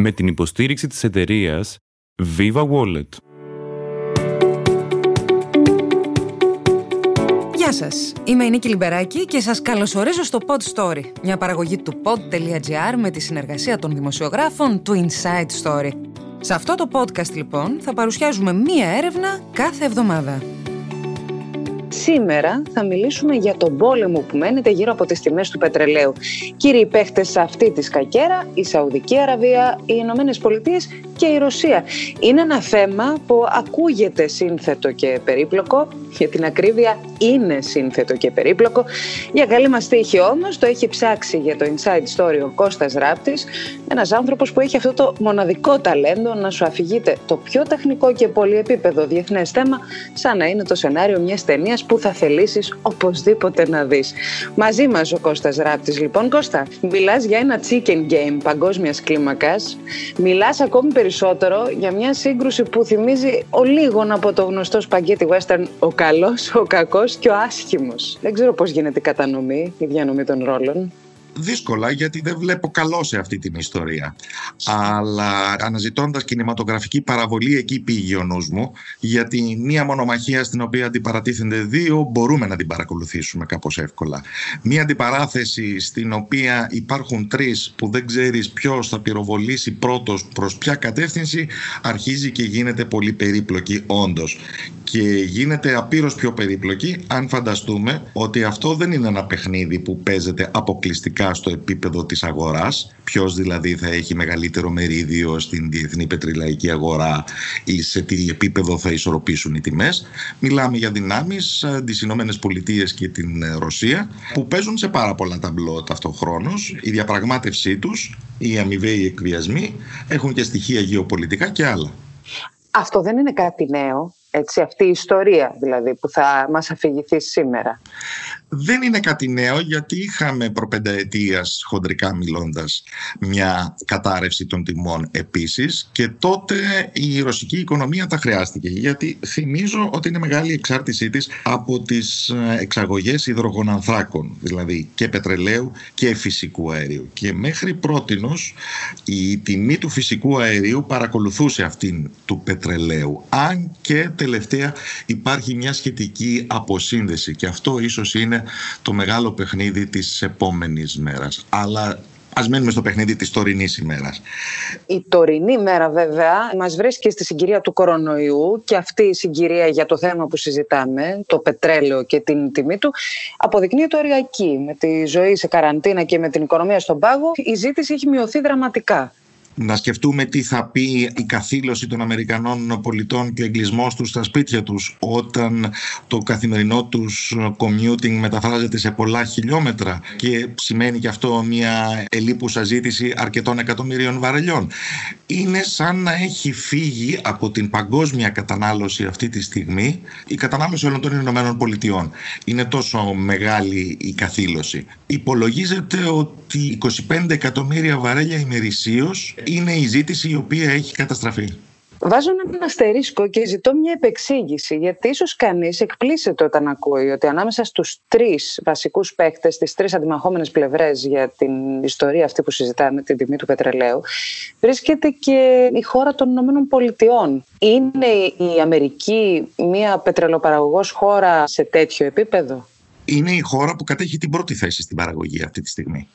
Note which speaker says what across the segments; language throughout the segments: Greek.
Speaker 1: με την υποστήριξη της εταιρείας Viva Wallet.
Speaker 2: Γεια σας, είμαι η Νίκη Λιμπεράκη και σας καλωσορίζω στο Pod Story, μια παραγωγή του pod.gr με τη συνεργασία των δημοσιογράφων του Inside Story. Σε αυτό το podcast λοιπόν θα παρουσιάζουμε μία έρευνα κάθε εβδομάδα. Σήμερα θα μιλήσουμε για τον πόλεμο που μένεται γύρω από τις τιμές του πετρελαίου. Κύριοι παίχτες σε αυτή τη σκακέρα, η Σαουδική Αραβία, οι Ηνωμένες Πολιτείες και η Ρωσία. Είναι ένα θέμα που ακούγεται σύνθετο και περίπλοκο, για την ακρίβεια είναι σύνθετο και περίπλοκο. Για καλή μας τύχη όμως το έχει ψάξει για το Inside Story ο Κώστας Ράπτης, ένας άνθρωπος που έχει αυτό το μοναδικό ταλέντο να σου αφηγείται το πιο τεχνικό και πολυεπίπεδο διεθνές θέμα σαν να είναι το σενάριο μιας ταινίας που θα θελήσεις οπωσδήποτε να δεις. Μαζί μας ο Κώστας Ράπτης λοιπόν. Κώστα, μιλάς για ένα chicken game παγκόσμιας κλίμακας. Μιλάς ακόμη περισσότερο για μια σύγκρουση που θυμίζει ο λίγον από το γνωστό σπαγκέτι western ο καλός, ο κακός και ο άσχημος. Δεν ξέρω πώς γίνεται η κατανομή, η διανομή των ρόλων
Speaker 3: δύσκολα γιατί δεν βλέπω καλό σε αυτή την ιστορία. Αλλά αναζητώντας κινηματογραφική παραβολή εκεί πήγε ο νους μου γιατί μία μονομαχία στην οποία αντιπαρατίθενται δύο μπορούμε να την παρακολουθήσουμε κάπως εύκολα. Μία αντιπαράθεση στην οποία υπάρχουν τρεις που δεν ξέρεις ποιος θα πυροβολήσει πρώτος προς ποια κατεύθυνση αρχίζει και γίνεται πολύ περίπλοκη όντως και γίνεται απείρως πιο περίπλοκη αν φανταστούμε ότι αυτό δεν είναι ένα παιχνίδι που παίζεται αποκλειστικά στο επίπεδο της αγοράς. Ποιος δηλαδή θα έχει μεγαλύτερο μερίδιο στην διεθνή πετρελαϊκή αγορά ή σε τι επίπεδο θα ισορροπήσουν οι τιμές. Μιλάμε για δυνάμεις ε, τις Ηνωμένες Πολιτείες και την ε, Ρωσία που παίζουν σε πάρα πολλά ταμπλό ταυτοχρόνως. Η διαπραγμάτευσή τους, οι αμοιβαίοι εκβιασμοί έχουν και στοιχεία γεωπολιτικά και άλλα.
Speaker 2: Αυτό δεν είναι κάτι νέο, έτσι, αυτή η ιστορία δηλαδή που θα μας αφηγηθεί σήμερα
Speaker 3: δεν είναι κάτι νέο γιατί είχαμε προπενταετίας χοντρικά μιλώντας μια κατάρρευση των τιμών επίσης και τότε η ρωσική οικονομία τα χρειάστηκε γιατί θυμίζω ότι είναι μεγάλη εξάρτησή της από τις ε, εξαγωγές υδρογονανθράκων δηλαδή και πετρελαίου και φυσικού αερίου. Και μέχρι πρότινος η τιμή του φυσικού αερίου παρακολουθούσε αυτήν του πετρελαίου αν και τελευταία υπάρχει μια σχετική αποσύνδεση. Και αυτό ίσως είναι το μεγάλο παιχνίδι της επόμενης μέρας. Αλλά Ας μένουμε στο παιχνίδι της τωρινής ημέρας.
Speaker 2: Η τωρινή μέρα βέβαια μας βρίσκει στη συγκυρία του κορονοϊού και αυτή η συγκυρία για το θέμα που συζητάμε, το πετρέλαιο και την τιμή του, αποδεικνύεται οριακή. Με τη ζωή σε καραντίνα και με την οικονομία στον πάγο η ζήτηση έχει μειωθεί δραματικά
Speaker 3: να σκεφτούμε τι θα πει η καθήλωση των Αμερικανών πολιτών και ο εγκλισμός τους στα σπίτια τους όταν το καθημερινό τους commuting μεταφράζεται σε πολλά χιλιόμετρα και σημαίνει και αυτό μια ελίπουσα ζήτηση αρκετών εκατομμυρίων βαρελιών. Είναι σαν να έχει φύγει από την παγκόσμια κατανάλωση αυτή τη στιγμή η κατανάλωση όλων των Ηνωμένων Πολιτειών. Είναι τόσο μεγάλη η καθήλωση. Υπολογίζεται ότι 25 εκατομμύρια βαρέλια ημερησίως είναι η ζήτηση η οποία έχει καταστραφεί.
Speaker 2: Βάζω ένα αστερίσκο και ζητώ μια επεξήγηση, γιατί ίσως κανείς εκπλήσεται όταν ακούει ότι ανάμεσα στους τρεις βασικούς παίκτε, τις τρεις αντιμαχόμενες πλευρές για την ιστορία αυτή που συζητάμε, την τιμή του πετρελαίου, βρίσκεται και η χώρα των Ηνωμένων Πολιτειών. Είναι η Αμερική μια πετρελοπαραγωγός χώρα σε τέτοιο επίπεδο;
Speaker 3: Είναι η χώρα που κατέχει την πρώτη θέση στην παραγωγή αυτή τη στιγμή.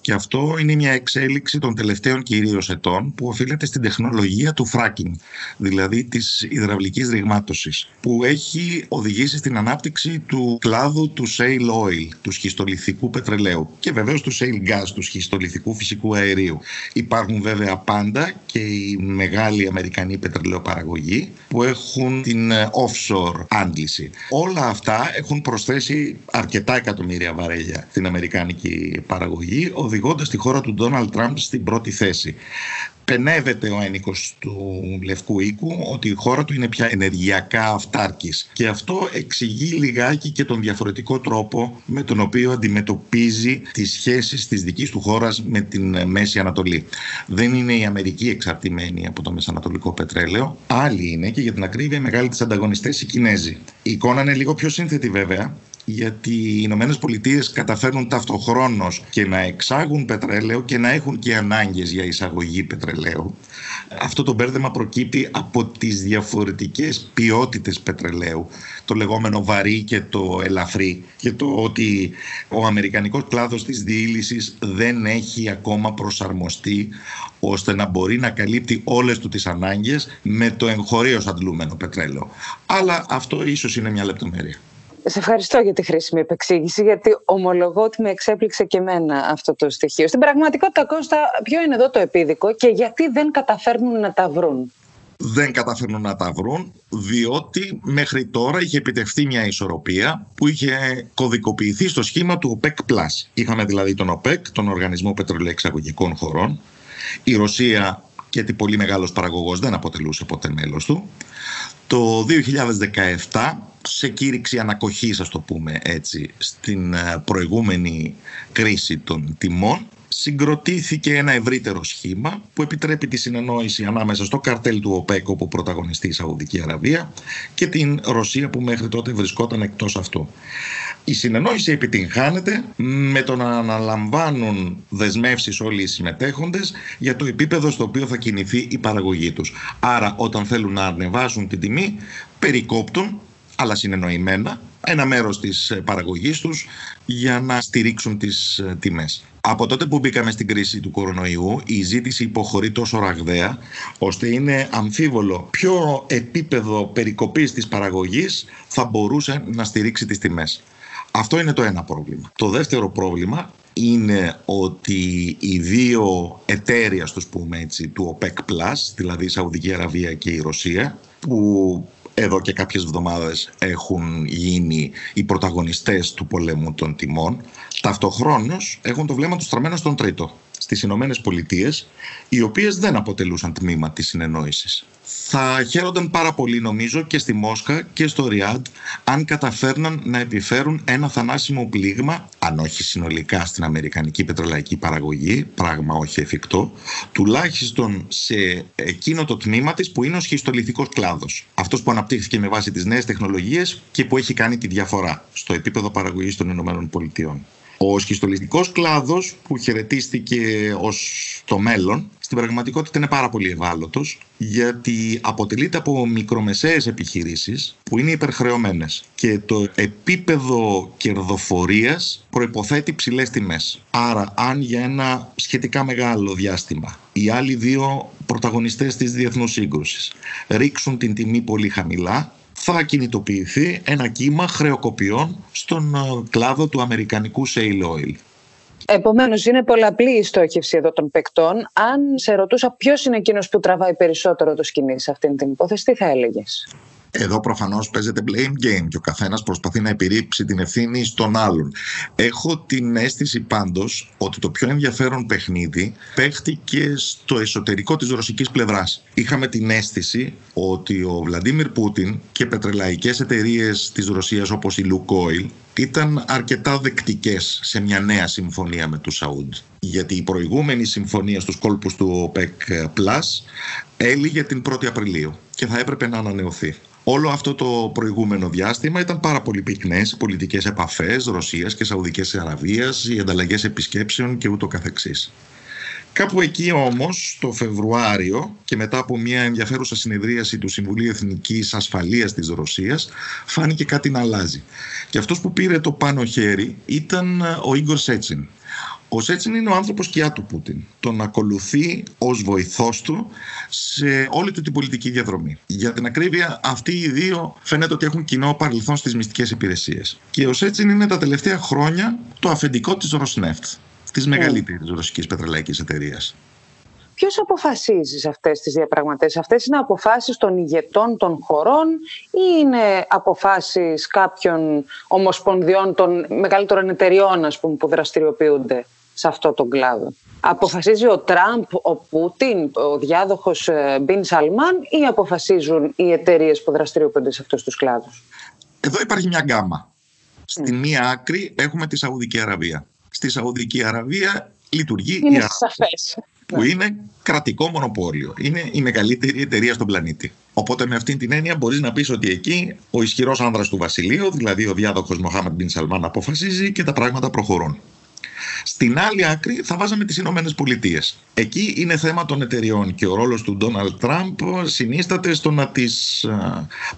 Speaker 3: Και αυτό είναι μια εξέλιξη των τελευταίων κυρίως ετών που οφείλεται στην τεχνολογία του fracking, δηλαδή της υδραυλικής ρηγμάτωσης, που έχει οδηγήσει στην ανάπτυξη του κλάδου του shale oil, του σχιστολιθικού πετρελαίου και βεβαίως του shale gas, του σχιστολιθικού φυσικού αερίου. Υπάρχουν βέβαια πάντα και οι μεγάλοι αμερικανοί πετρελαιοπαραγωγοί που έχουν την ε, offshore άντληση. Όλα αυτά έχουν προσθέσει αρκετά εκατομμύρια βαρέλια στην αμερικάνικη παραγωγή οδηγώντας τη χώρα του Ντόναλτ Τραμπ στην πρώτη θέση. Πενεύεται ο ένικος του Λευκού Οίκου ότι η χώρα του είναι πια ενεργειακά αυτάρκης και αυτό εξηγεί λιγάκι και τον διαφορετικό τρόπο με τον οποίο αντιμετωπίζει τις σχέσεις της δικής του χώρας με την Μέση Ανατολή. Δεν είναι η Αμερική εξαρτημένη από το Μεσανατολικό πετρέλαιο, άλλοι είναι και για την ακρίβεια οι μεγάλοι της ανταγωνιστές οι Κινέζοι. Η εικόνα είναι λίγο πιο σύνθετη βέβαια γιατί οι Ηνωμένες Πολιτείες καταφέρνουν ταυτοχρόνως και να εξάγουν πετρέλαιο και να έχουν και ανάγκες για εισαγωγή πετρελαίου. Αυτό το μπέρδεμα προκύπτει από τις διαφορετικές ποιότητες πετρελαίου, το λεγόμενο βαρύ και το ελαφρύ και το ότι ο αμερικανικός κλάδος της διήλυσης δεν έχει ακόμα προσαρμοστεί ώστε να μπορεί να καλύπτει όλες του τις ανάγκες με το εγχωρίως αντλούμενο πετρέλαιο. Αλλά αυτό ίσως είναι μια λεπτομέρεια.
Speaker 2: Σε ευχαριστώ για τη χρήσιμη επεξήγηση, γιατί ομολογώ ότι με εξέπληξε και εμένα αυτό το στοιχείο. Στην πραγματικότητα, Κώστα, ποιο είναι εδώ το επίδικο και γιατί δεν καταφέρνουν να τα βρουν;
Speaker 3: Δεν καταφέρνουν να τα βρουν, διότι μέχρι τώρα είχε επιτευχθεί μια ισορροπία που είχε κωδικοποιηθεί στο σχήμα του OPEC+. Είχαμε δηλαδή τον OPEC, τον Οργανισμό Πετρελαιοεξαγωγικών Χωρών. Η Ρωσία, γιατί πολύ μεγάλος παραγωγός, δεν αποτελούσε ποτέ μέλος του. Το 2017 σε κήρυξη ανακοχής, ας το πούμε έτσι, στην ε, προηγούμενη κρίση των τιμών, συγκροτήθηκε ένα ευρύτερο σχήμα που επιτρέπει τη συνεννόηση ανάμεσα στο καρτέλ του ΟΠΕΚ όπου πρωταγωνιστεί η Σαουδική Αραβία και την Ρωσία που μέχρι τότε βρισκόταν εκτός αυτού. Η συνεννόηση επιτυγχάνεται με το να αναλαμβάνουν δεσμεύσεις όλοι οι συμμετέχοντες για το επίπεδο στο οποίο θα κινηθεί η παραγωγή τους. Άρα όταν θέλουν να ανεβάσουν την τιμή περικόπτουν αλλά συνεννοημένα, ένα μέρος της ε, παραγωγής τους για να στηρίξουν τις ε, τιμές. Από τότε που μπήκαμε στην κρίση του κορονοϊού, η ζήτηση υποχωρεί τόσο ραγδαία, ώστε είναι αμφίβολο ποιο επίπεδο περικοπής της παραγωγής θα μπορούσε να στηρίξει τις τιμές. Αυτό είναι το ένα πρόβλημα. Το δεύτερο πρόβλημα είναι ότι οι δύο εταίρια, τους πούμε έτσι, του OPEC+, δηλαδή η Σαουδική Αραβία και η Ρωσία, που εδώ και κάποιες εβδομάδες έχουν γίνει οι πρωταγωνιστές του πολέμου των τιμών, ταυτοχρόνως έχουν το βλέμμα τους στραμμένο στον τρίτο, στις Ηνωμένες Πολιτείες, οι οποίες δεν αποτελούσαν τμήμα της συνεννόησης. Θα χαίρονταν πάρα πολύ νομίζω και στη Μόσχα και στο Ριάντ αν καταφέρναν να επιφέρουν ένα θανάσιμο πλήγμα, αν όχι συνολικά στην Αμερικανική πετρελαϊκή παραγωγή, πράγμα όχι εφικτό, τουλάχιστον σε εκείνο το τμήμα της που είναι ο σχιστολιθικός κλάδος. Αυτός που αναπτύχθηκε με βάση τις νέες τεχνολογίες και που έχει κάνει τη διαφορά στο επίπεδο παραγωγής των Ηνωμένων Πολιτειών. Ο σχιστολιστικός κλάδος που χαιρετίστηκε ως το μέλλον στην πραγματικότητα είναι πάρα πολύ ευάλωτος γιατί αποτελείται από μικρομεσαίες επιχειρήσεις που είναι υπερχρεωμένες και το επίπεδο κερδοφορίας προϋποθέτει ψηλές τιμές. Άρα αν για ένα σχετικά μεγάλο διάστημα οι άλλοι δύο πρωταγωνιστές της διεθνούς σύγκρουσης ρίξουν την τιμή πολύ χαμηλά θα κινητοποιηθεί ένα κύμα χρεοκοπιών στον ε, κλάδο του αμερικανικού shale oil.
Speaker 2: Επομένως είναι πολλαπλή η στόχευση εδώ των παικτών. Αν σε ρωτούσα ποιος είναι εκείνος που τραβάει περισσότερο το σκηνή σε αυτήν την υπόθεση, τι θα έλεγες;
Speaker 3: Εδώ προφανώς παίζεται blame game και ο καθένας προσπαθεί να επιρρύψει την ευθύνη στον άλλον. Έχω την αίσθηση πάντως ότι το πιο ενδιαφέρον παιχνίδι παίχτηκε στο εσωτερικό της ρωσικής πλευράς. Είχαμε την αίσθηση ότι ο Βλαντίμιρ Πούτιν και πετρελαϊκές εταιρείες της Ρωσίας όπως η Lukoil ήταν αρκετά δεκτικές σε μια νέα συμφωνία με τους Σαούντ. Γιατί η προηγούμενη συμφωνία στους κόλπους του OPEC Plus έλυγε την 1η Απριλίου και θα έπρεπε να ανανεωθεί. Όλο αυτό το προηγούμενο διάστημα ήταν πάρα πολύ πυκνές οι πολιτικές επαφές Ρωσίας και Σαουδικής Αραβίας, οι ανταλλαγές επισκέψεων και ούτω καθεξής. Κάπου εκεί όμως, το Φεβρουάριο και μετά από μια ενδιαφέρουσα συνεδρίαση του Συμβουλίου Εθνικής Ασφαλείας της Ρωσίας, φάνηκε κάτι να αλλάζει. Και αυτός που πήρε το πάνω χέρι ήταν ο Ίγκορ Σέτσιν, ο Σέτσιν είναι ο άνθρωπος κοιά του Πούτιν. Τον ακολουθεί ως βοηθός του σε όλη του την πολιτική διαδρομή. Για την ακρίβεια, αυτοί οι δύο φαίνεται ότι έχουν κοινό παρελθόν στις μυστικές υπηρεσίες. Και ο Σέτσιν είναι τα τελευταία χρόνια το αφεντικό της Ροσνέφτ, της μεγαλύτερης ρωσικής πετρελαϊκής εταιρείας.
Speaker 2: Ποιος αποφασίζει σε αυτές τις διαπραγματεύσεις, Αυτές είναι αποφάσεις των ηγετών των χωρών ή είναι αποφάσεις κάποιων ομοσπονδιών των μεγαλύτερων εταιριών ας πούμε, που δραστηριοποιούνται; Σε αυτό τον κλάδο. Αποφασίζει ο Τραμπ, ο Πούτιν, ο διάδοχος ε, Μπιν Σαλμάν ή αποφασίζουν οι εταιρείες που δραστηριοποιούνται σε αυτούς τους κλάδους;
Speaker 3: Εδώ υπάρχει μια γκάμα. Στη μία άκρη έχουμε τη Σαουδική Αραβία. Στη Σαουδική Αραβία λειτουργεί
Speaker 2: Είναι
Speaker 3: η
Speaker 2: σαφές.
Speaker 3: που ναι. είναι κρατικό μονοπόλιο. Είναι η μεγαλύτερη εταιρεία στον πλανήτη. Οπότε με αυτήν την έννοια μπορείς να πεις ότι εκεί ο ισχυρός άνδρας του βασιλείου, δηλαδή ο διάδοχος Μοχάμεντ Μπιν Σαλμάν, αποφασίζει και τα πράγματα προχωρούν. Στην άλλη άκρη θα βάζαμε τις Ηνωμένες Πολιτείες. Εκεί είναι θέμα των εταιριών και ο ρόλος του Ντόναλτ Τραμπ συνίσταται στο να τις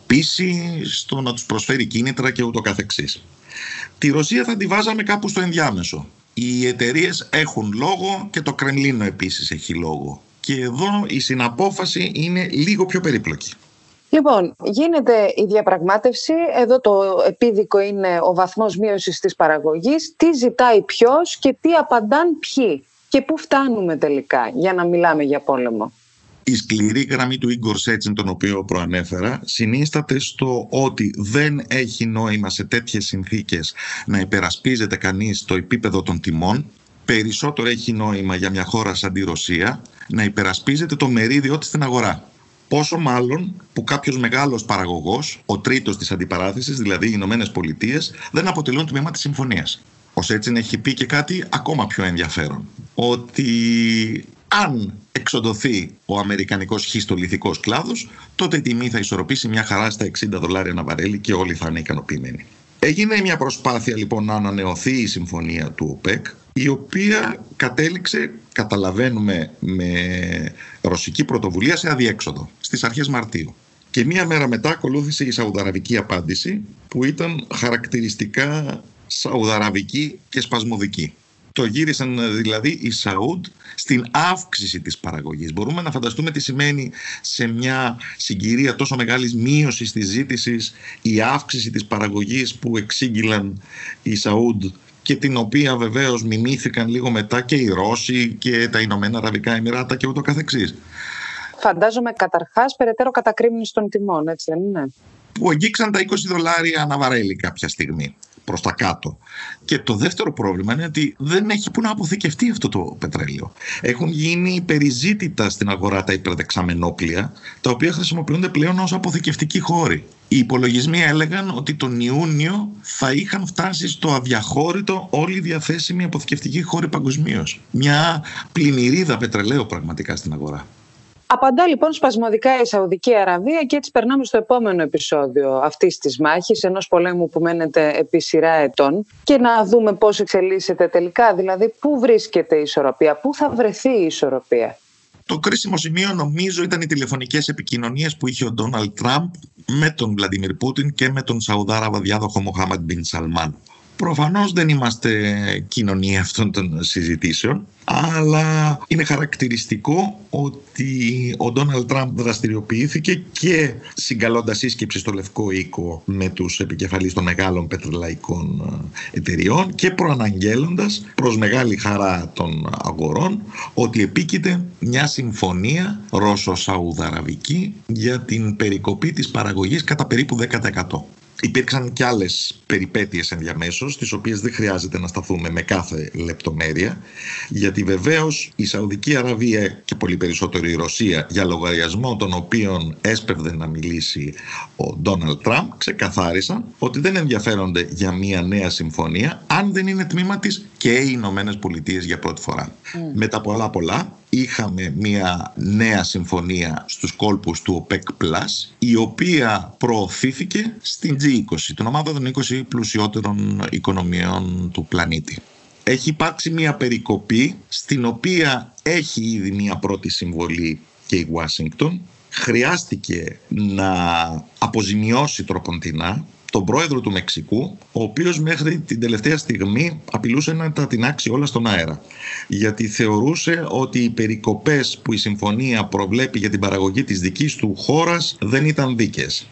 Speaker 3: πείσει, στο να τους προσφέρει κίνητρα και ούτω καθεξής. Τη Ρωσία θα τη βάζαμε κάπου στο ενδιάμεσο. Οι εταιρείες έχουν λόγο και το Κρεμλίνο επίσης έχει λόγο. Και εδώ η συναπόφαση είναι λίγο πιο περίπλοκη.
Speaker 2: Λοιπόν, γίνεται η διαπραγμάτευση. Εδώ το επίδικο είναι ο βαθμός μείωσης της παραγωγής. Τι ζητάει ποιος και τι απαντάν ποιοι. Και πού φτάνουμε τελικά για να μιλάμε για πόλεμο.
Speaker 3: Η σκληρή γραμμή του Ίγκορ Σέτσιν, τον οποίο προανέφερα, συνίσταται στο ότι δεν έχει νόημα σε τέτοιες συνθήκες να υπερασπίζεται κανείς το επίπεδο των τιμών. Περισσότερο έχει νόημα για μια χώρα σαν τη Ρωσία να υπερασπίζεται το μερίδιό της στην αγορά. Πόσο μάλλον που κάποιος μεγάλος παραγωγός, ο τρίτος της αντιπαράθεσης, δηλαδή οι Ηνωμένες Πολιτείες, δεν αποτελούν τμήμα της συμφωνίας. Ο Σέτσιν έχει πει και κάτι ακόμα πιο ενδιαφέρον. Ότι αν εξοδοθεί ο αμερικανικός χιστολιθικός κλάδος, τότε η τιμή θα ισορροπήσει μια χαρά στα 60 δολάρια ένα βαρέλι και όλοι θα είναι ικανοποιημένοι. Έγινε μια προσπάθεια λοιπόν να ανανεωθεί η συμφωνία του ΟΠΕΚ, η οποία κατέληξε, καταλαβαίνουμε, με ρωσική πρωτοβουλία σε αδιέξοδο στις αρχές Μαρτίου. Και μία μέρα μετά ακολούθησε η Σαουδαραβική απάντηση που ήταν χαρακτηριστικά Σαουδαραβική και σπασμωδική. Το γύρισαν δηλαδή οι Σαούντ στην αύξηση της παραγωγής. Μπορούμε να φανταστούμε τι σημαίνει σε μια συγκυρία τόσο μεγάλης μείωσης της ζήτησης η αύξηση της παραγωγής που εξήγηλαν οι Σαούντ και την οποία βεβαίως μιμήθηκαν λίγο μετά και οι Ρώσοι και τα Ηνωμένα Αραβικά Εμμυράτα και ούτω καθεξής.
Speaker 2: Φαντάζομαι καταρχάς περαιτέρω κατακρίμνηση των τιμών, έτσι δεν είναι;
Speaker 3: Που αγγίξαν τα 20 δολάρια αναβαρέλη κάποια στιγμή προς τα κάτω. Και το δεύτερο πρόβλημα είναι ότι δεν έχει που να αποθηκευτεί αυτό το πετρέλαιο. Έχουν γίνει περιζήτητα στην αγορά τα υπερδεξαμενόπλια, τα οποία χρησιμοποιούνται πλέον ως αποθηκευτικοί χώροι. Οι υπολογισμοί έλεγαν ότι τον Ιούνιο θα είχαν φτάσει στο αδιαχώρητο όλοι οι διαθέσιμοι αποθηκευτικοί χώροι παγκοσμίως. Μια πλημμυρίδα πετρελαίου πραγματικά στην αγορά.
Speaker 2: Απαντά λοιπόν σπασμωδικά η Σαουδική Αραβία και έτσι περνάμε στο επόμενο επεισόδιο αυτής της μάχης, ενός πολέμου που μένεται επί σειρά ετών, και να δούμε πώς εξελίσσεται τελικά. Δηλαδή, πού βρίσκεται η ισορροπία, πού θα βρεθεί η ισορροπία.
Speaker 3: Το κρίσιμο σημείο νομίζω ήταν οι τηλεφωνικές επικοινωνίες που είχε ο Ντόναλτ Τραμπ με τον Βλαντιμίρ Πούτιν και με τον Σαουδάραβα διάδοχο Μοχάμαντ Μπιν Σαλμάν. Προφανώς δεν είμαστε κοινωνία αυτών των συζητήσεων, αλλά είναι χαρακτηριστικό ότι ο Ντόναλτ Τραμπ δραστηριοποιήθηκε και συγκαλώντας σύσκεψη στο Λευκό Οίκο με τους επικεφαλείς των μεγάλων πετρελαϊκών εταιριών και προαναγγέλλοντας προς μεγάλη χαρά των αγορών ότι επίκειται μια συμφωνία Ρώσο-Σαουδαραβική για την περικοπή της παραγωγής κατά περίπου 10%. Υπήρξαν και άλλες περιπέτειες ενδιαμέσως, τις οποίες δεν χρειάζεται να σταθούμε με κάθε λεπτομέρεια, γιατί βεβαίως η Σαουδική Αραβία και πολύ περισσότερο η Ρωσία, για λογαριασμό των οποίων έσπευδε να μιλήσει ο Ντόναλτ Τραμπ, ξεκαθάρισαν ότι δεν ενδιαφέρονται για μια νέα συμφωνία, αν δεν είναι τμήμα της και οι Ηνωμένες Πολιτείες για πρώτη φορά. Mm. Με τα πολλά πολλά, είχαμε μια νέα συμφωνία στους κόλπους του OPEC Plus η οποία προωθήθηκε στην G20, την ομάδα των 20 πλουσιότερων οικονομιών του πλανήτη. Έχει υπάρξει μια περικοπή στην οποία έχει ήδη μια πρώτη συμβολή και η Ουάσιγκτον. Χρειάστηκε να αποζημιώσει τροποντινά τον πρόεδρο του Μεξικού, ο οποίος μέχρι την τελευταία στιγμή απειλούσε να τα τεινάξει όλα στον αέρα. Γιατί θεωρούσε ότι οι περικοπές που η συμφωνία προβλέπει για την παραγωγή της δικής του χώρας δεν ήταν δίκες.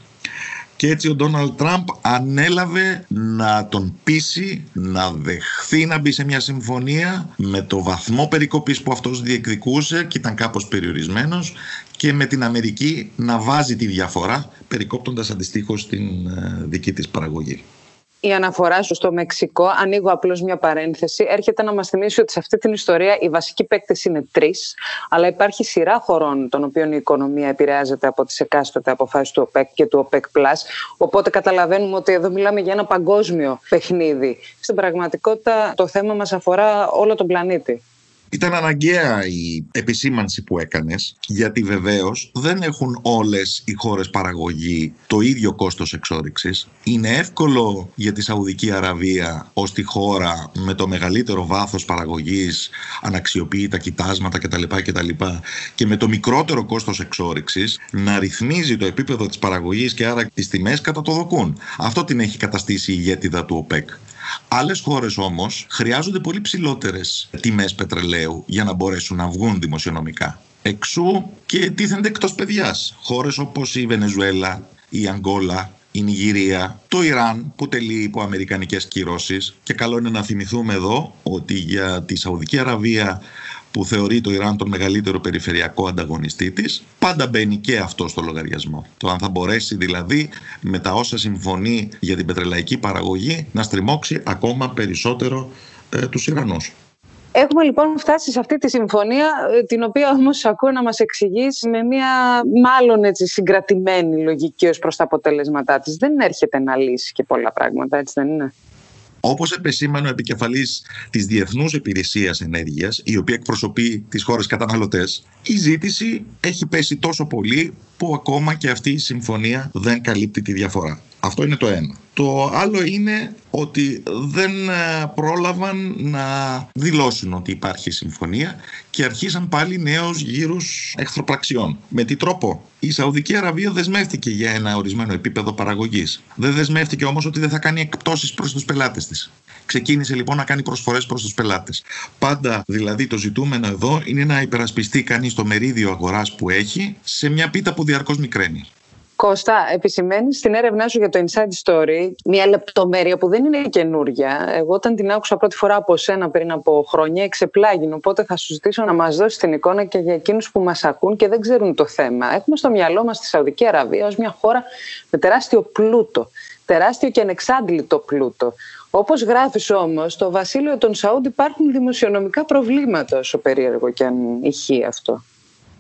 Speaker 3: Και έτσι ο Ντόναλτ Τραμπ ανέλαβε να τον πείσει να δεχθεί να μπει σε μια συμφωνία με το βαθμό περικοπής που αυτός διεκδικούσε και ήταν κάπως περιορισμένος και με την Αμερική να βάζει τη διαφορά περικόπτοντας αντιστοίχως την ε, δική της παραγωγή
Speaker 2: η αναφορά σου στο Μεξικό, ανοίγω απλώς μια παρένθεση, έρχεται να μας θυμίσει ότι σε αυτή την ιστορία οι βασικοί παίκτες είναι τρεις, αλλά υπάρχει σειρά χωρών των οποίων η οικονομία επηρεάζεται από τις εκάστοτε αποφάσεις του ΟΠΕΚ και του ΟΠΕΚ+. Οπότε καταλαβαίνουμε ότι εδώ μιλάμε για ένα παγκόσμιο παιχνίδι. Στην πραγματικότητα το θέμα μας αφορά όλο τον πλανήτη.
Speaker 3: Ήταν αναγκαία η επισήμανση που έκανες, γιατί βεβαίως δεν έχουν όλες οι χώρες παραγωγή το ίδιο κόστος εξόριξης. Είναι εύκολο για τη Σαουδική Αραβία ως τη χώρα με το μεγαλύτερο βάθος παραγωγής, αναξιοποίητα κοιτάσματα κτλ. κτλ και με το μικρότερο κόστος εξόριξης να ρυθμίζει το επίπεδο της παραγωγής και άρα τις τιμές κατά το δοκούν. Αυτό την έχει καταστήσει η ηγέτιδα του ΟΠΕΚ. Άλλες χώρες όμως χρειάζονται πολύ ψηλότερες τιμές πετρελαίου για να μπορέσουν να βγουν δημοσιονομικά. Εξού και τίθενται εκτός παιδιάς. Χώρες όπως η Βενεζουέλα, η Αγγόλα, η Νιγηρία, το Ιράν που τελεί υπό αμερικανικές κυρώσεις και καλό είναι να θυμηθούμε εδώ ότι για τη Σαουδική Αραβία που θεωρεί το Ιράν τον μεγαλύτερο περιφερειακό ανταγωνιστή της, πάντα μπαίνει και αυτό στο λογαριασμό. Το αν θα μπορέσει δηλαδή με τα όσα συμφωνεί για την πετρελαϊκή παραγωγή να στριμώξει ακόμα περισσότερο ε, τους Ιρανούς.
Speaker 2: Έχουμε λοιπόν φτάσει σε αυτή τη συμφωνία, ε, την οποία όμως ακούω να μας εξηγήσει με μια μάλλον έτσι συγκρατημένη λογική ως προς τα αποτελέσματά της. Δεν έρχεται να λύσει και πολλά πράγματα, έτσι δεν είναι;
Speaker 3: Όπως επεσήμανε ο επικεφαλής της Διεθνούς Υπηρεσίας Ενέργειας, η οποία εκπροσωπεί τις χώρες καταναλωτές, η ζήτηση έχει πέσει τόσο πολύ που ακόμα και αυτή η συμφωνία δεν καλύπτει τη διαφορά. Αυτό είναι το ένα. Το άλλο είναι ότι δεν ε, πρόλαβαν να δηλώσουν ότι υπάρχει συμφωνία και αρχίσαν πάλι νέους γύρους εχθροπραξιών. Με τι τρόπο; Η Σαουδική Αραβία δεσμεύτηκε για ένα ορισμένο επίπεδο παραγωγής. Δεν δεσμεύτηκε όμως ότι δεν θα κάνει εκπτώσεις προς τους πελάτες της. Ξεκίνησε λοιπόν να κάνει προσφορές προς τους πελάτες. Πάντα δηλαδή το ζητούμενο εδώ είναι να υπερασπιστεί κανείς το μερίδιο αγοράς που έχει σε μια πίτα που διαρκώς μικραίνει.
Speaker 2: Κώστα, επισημαίνεις στην έρευνά σου για το Inside Story μια λεπτομέρεια που δεν είναι καινούρια. Εγώ όταν την άκουσα πρώτη φορά από σένα πριν από χρόνια, εξεπλάγει. Οπότε θα σου ζητήσω να μας δώσεις την εικόνα και για εκείνους που μας ακούν και δεν ξέρουν το θέμα. Έχουμε στο μυαλό μας τη Σαουδική Αραβία ως μια χώρα με τεράστιο πλούτο. Τεράστιο και ανεξάντλητο πλούτο. Όπως γράφεις όμως, στο βασίλειο των Σαούντ υπάρχουν δημοσιονομικά προβλήματα, όσο περίεργο και αν ηχεί αυτό.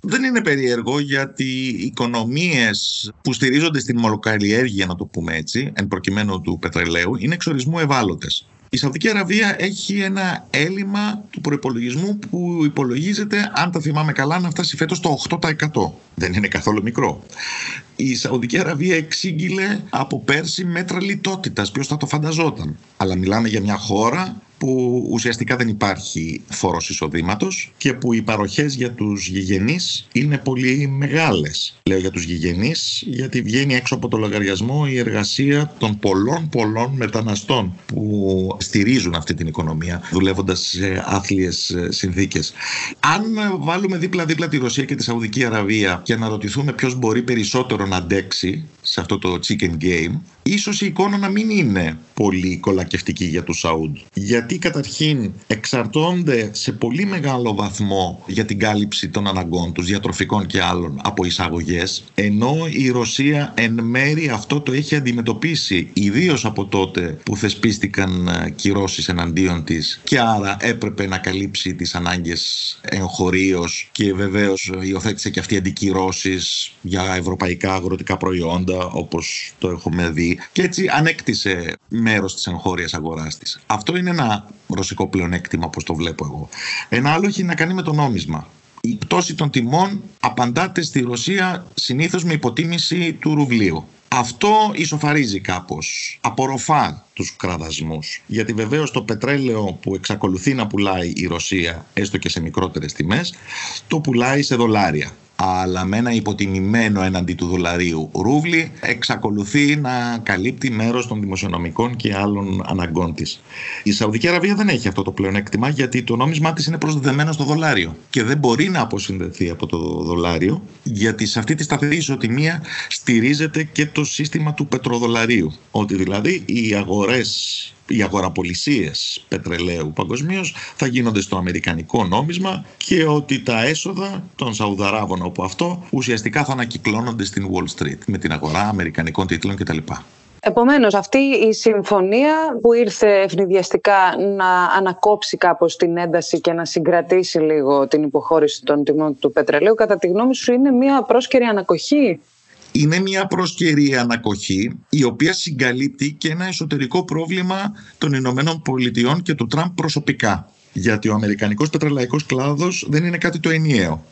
Speaker 3: Δεν είναι περίεργο γιατί οι οικονομίες που στηρίζονται στην μολοκαλλιέργεια, να το πούμε έτσι, εν προκειμένου του πετρελαίου, είναι εξορισμού ευάλωτες. Η Σαουδική Αραβία έχει ένα έλλειμμα του προπολογισμού που υπολογίζεται, αν τα θυμάμαι καλά, να φτάσει φέτος το 8%. Δεν είναι καθόλου μικρό. Η Σαουδική Αραβία εξήγηλε από πέρσι μέτρα λιτότητας. Ποιος θα το φανταζόταν. Αλλά μιλάμε για μια χώρα που ουσιαστικά δεν υπάρχει φόρος εισοδήματος και που οι παροχές για τους γηγενείς είναι πολύ μεγάλες. Λέω για τους γηγενείς γιατί βγαίνει έξω από το λογαριασμό η εργασία των πολλών πολλών μεταναστών που στηρίζουν αυτή την οικονομία δουλεύοντας σε άθλιες συνθήκες. Αν βάλουμε δίπλα-δίπλα τη Ρωσία και τη Σαουδική Αραβία και αναρωτηθούμε ποιος μπορεί περισσότερο να αντέξει σε αυτό το chicken game, ίσως η εικόνα να μην είναι πολύ κολακευτική για τους Σαούντ. Γιατί καταρχήν εξαρτώνται σε πολύ μεγάλο βαθμό για την κάλυψη των αναγκών τους, διατροφικών και άλλων, από εισαγωγές, ενώ η Ρωσία εν μέρη αυτό το έχει αντιμετωπίσει, ιδίως από τότε που θεσπίστηκαν ε, κυρώσεις εναντίον της και άρα έπρεπε να καλύψει τις ανάγκες εγχωρίως και βεβαίως υιοθέτησε και αυτή αντικυρώσεις για ευρωπαϊκά αγροτικά προϊόντα όπως το έχουμε δει και έτσι ανέκτησε μέρος της εγχώριας αγοράς της. Αυτό είναι ένα ρωσικό πλεονέκτημα όπως το βλέπω εγώ. Ένα άλλο έχει να κάνει με το νόμισμα. Η πτώση των τιμών απαντάται στη Ρωσία συνήθως με υποτίμηση του ρουβλίου. Αυτό ισοφαρίζει κάπως, απορροφά τους κραδασμούς. Γιατί βεβαίως το πετρέλαιο που εξακολουθεί να πουλάει η Ρωσία, έστω και σε μικρότερες τιμές, το πουλάει σε δολάρια αλλά με ένα υποτιμημένο έναντι του δολαρίου ρούβλι εξακολουθεί να καλύπτει μέρος των δημοσιονομικών και άλλων αναγκών της. Η Σαουδική Αραβία δεν έχει αυτό το πλεονέκτημα γιατί το νόμισμά της είναι προσδεδεμένο στο δολάριο και δεν μπορεί να αποσυνδεθεί από το δολάριο γιατί σε αυτή τη σταθερή ισοτιμία στηρίζεται και το σύστημα του πετροδολαρίου. Ότι δηλαδή οι αγορές οι αγοραπολισίες πετρελαίου παγκοσμίως θα γίνονται στο αμερικανικό νόμισμα και ότι τα έσοδα των Σαουδαράβων όπου αυτό ουσιαστικά θα ανακυκλώνονται στην Wall Street με την αγορά αμερικανικών τίτλων κτλ.
Speaker 2: Επομένως, αυτή η συμφωνία που ήρθε ευνηδιαστικά να ανακόψει κάπως την ένταση και να συγκρατήσει λίγο την υποχώρηση των τιμών του πετρελαίου, κατά τη γνώμη σου είναι μια πρόσκαιρη ανακοχή;
Speaker 3: Είναι μια προσκαιρή ανακοχή η οποία συγκαλύπτει και ένα εσωτερικό πρόβλημα των Ηνωμένων Πολιτειών και του Τραμπ προσωπικά. Γιατί ο αμερικανικός πετρελαϊκός κλάδος δεν είναι κάτι το ενιαίο.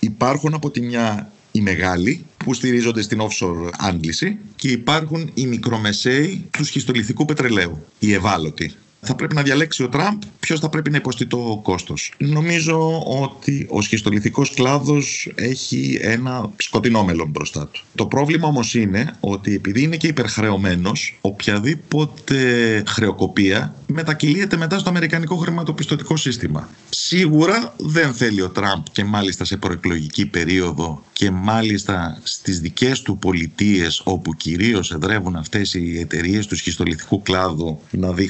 Speaker 3: Υπάρχουν από τη μια οι μεγάλοι που στηρίζονται στην offshore άντληση και υπάρχουν οι μικρομεσαίοι του σχιστολιθικού πετρελαίου, οι ευάλωτοι θα πρέπει να διαλέξει ο Τραμπ ποιος θα πρέπει να υποστεί το κόστος. Νομίζω ότι ο σχιστολιθικός κλάδος έχει ένα σκοτεινό μέλλον μπροστά του. Το πρόβλημα όμως είναι ότι επειδή είναι και υπερχρεωμένος, οποιαδήποτε χρεοκοπία μετακυλίεται μετά στο αμερικανικό χρηματοπιστωτικό σύστημα. Σίγουρα δεν θέλει ο Τραμπ και μάλιστα σε προεκλογική περίοδο και μάλιστα στις δικές του πολιτείες όπου κυρίως εδρεύουν αυτές οι εταιρείες του σχιστολιθικού κλάδου να δει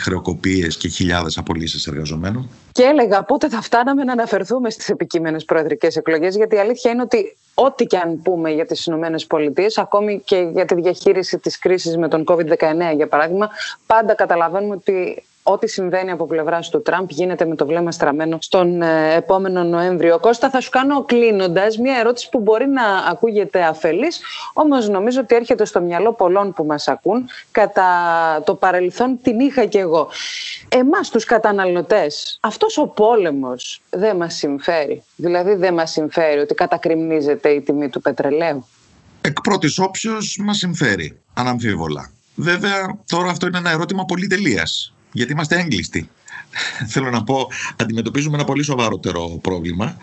Speaker 3: χρεοκοπίες και χιλιάδες απολύσεις εργαζομένων.
Speaker 2: Και έλεγα πότε θα φτάναμε να αναφερθούμε στις επικείμενες προεδρικές εκλογές γιατί η αλήθεια είναι ότι ό,τι και αν πούμε για τις Ηνωμένες Πολιτείες, ακόμη και για τη διαχείριση της κρίσης με τον COVID-19 για παράδειγμα, πάντα καταλαβαίνουμε ότι ό,τι συμβαίνει από πλευράς του Τραμπ γίνεται με το βλέμμα στραμμένο στον ε, επόμενο Νοέμβριο. Κώστα, θα σου κάνω κλείνοντας μια ερώτηση που μπορεί να ακούγεται αφελής, όμως νομίζω ότι έρχεται στο μυαλό πολλών που μας ακούν. Κατά το παρελθόν την είχα κι εγώ. Εμάς, τους καταναλωτές, αυτός ο πόλεμος δεν μας συμφέρει. Δηλαδή, δεν μας συμφέρει ότι κατακριμνίζεται η τιμή του πετρελαίου.
Speaker 3: Εκ πρώτης όψεως μας συμφέρει, αναμφίβολα. Βέβαια, τώρα αυτό είναι ένα ερώτημα πολυτελείας γιατί είμαστε έγκλειστοι. Θέλω να πω, αντιμετωπίζουμε ένα πολύ σοβαρότερο πρόβλημα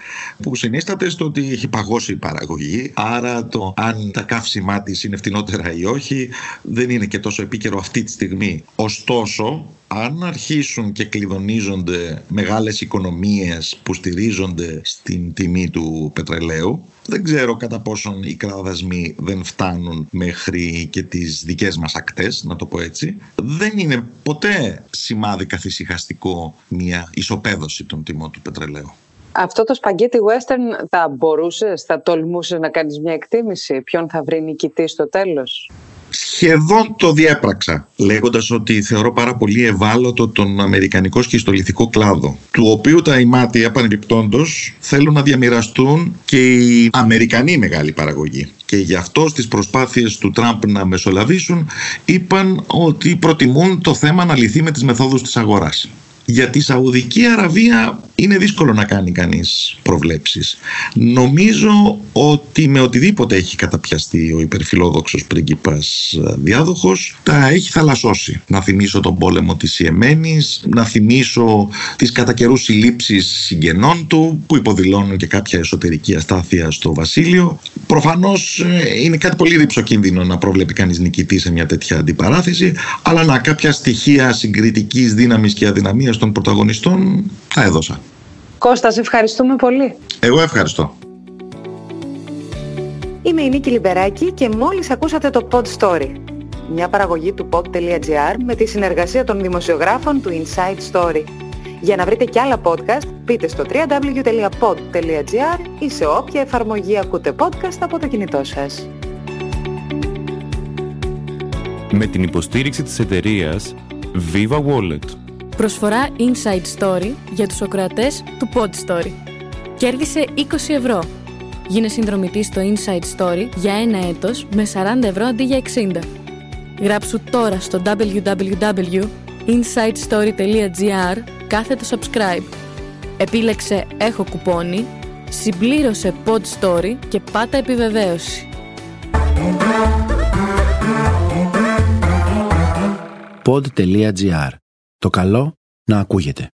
Speaker 3: που συνίσταται στο ότι έχει παγώσει η παραγωγή. Άρα, το αν τα καύσιμά της είναι φτηνότερα ή όχι δεν είναι και τόσο επίκαιρο αυτή τη στιγμή. Ωστόσο, αν αρχίσουν και κλειδονίζονται μεγάλες οικονομίες που στηρίζονται στην τιμή του πετρελαίου, δεν ξέρω κατά πόσον οι κραδασμοί δεν φτάνουν μέχρι και τις δικές μας ακτές, να το πω έτσι. Δεν είναι ποτέ σημάδι καθησυχαστικό μια ισοπαίδωση των τιμών του πετρελαίου.
Speaker 2: Αυτό το σπαγκέτι western θα μπορούσες, θα τολμούσες να κάνεις μια εκτίμηση ποιον θα βρει νικητή στο τέλος;
Speaker 3: Σχεδόν το διέπραξα λέγοντας ότι θεωρώ πάρα πολύ ευάλωτο τον αμερικανικό σχιστολιθικό κλάδο του οποίου τα ημάτια επανεπιπτόντως θέλουν να διαμοιραστούν και οι Αμερικανοί μεγάλη παραγωγή και γι' αυτό στις προσπάθειες του Τραμπ να μεσολαβήσουν είπαν ότι προτιμούν το θέμα να λυθεί με τις μεθόδους της αγοράς. Για τη Σαουδική Αραβία είναι δύσκολο να κάνει κανείς προβλέψεις. Νομίζω ότι με οτιδήποτε έχει καταπιαστεί ο υπερφιλόδοξος πρίγκιπας ε, διάδοχος τα έχει θαλασσώσει. Να θυμίσω τον πόλεμο της Ιεμένης, να θυμίσω τις κατά καιρούς συλλήψεις συγγενών του που υποδηλώνουν και κάποια εσωτερική αστάθεια στο βασίλειο. Προφανώς ε, είναι κάτι πολύ ρηψοκίνδυνο να προβλέπει κανείς νικητή σε μια τέτοια αντιπαράθεση αλλά να κάποια στοιχεία συγκριτικής δύναμης και αδυναμίας των πρωταγωνιστών θα έδωσα.
Speaker 2: Κώστας, σε ευχαριστούμε πολύ.
Speaker 3: Εγώ ευχαριστώ.
Speaker 2: Είμαι η Νίκη Λιμπεράκη και μόλις ακούσατε το Pod Story. Μια παραγωγή του pod.gr με τη συνεργασία των δημοσιογράφων του Inside Story. Για να βρείτε κι άλλα podcast, μπείτε στο www.pod.gr ή σε όποια εφαρμογή ακούτε podcast από το κινητό σας.
Speaker 1: Με την υποστήριξη της εταιρείας Viva Wallet.
Speaker 4: Προσφορά Inside Story για τους ακροατές του Pod Story. Κέρδισε 20 ευρώ. Γίνε συνδρομητής στο Inside Story για ένα έτος με 40 ευρώ αντί για 60. Γράψου τώρα στο www.insidestory.gr κάθετο subscribe. Επίλεξε «Έχω κουπόνι», συμπλήρωσε Pod Story και πάτα επιβεβαίωση.
Speaker 5: Pod.gr το καλό να ακούγεται.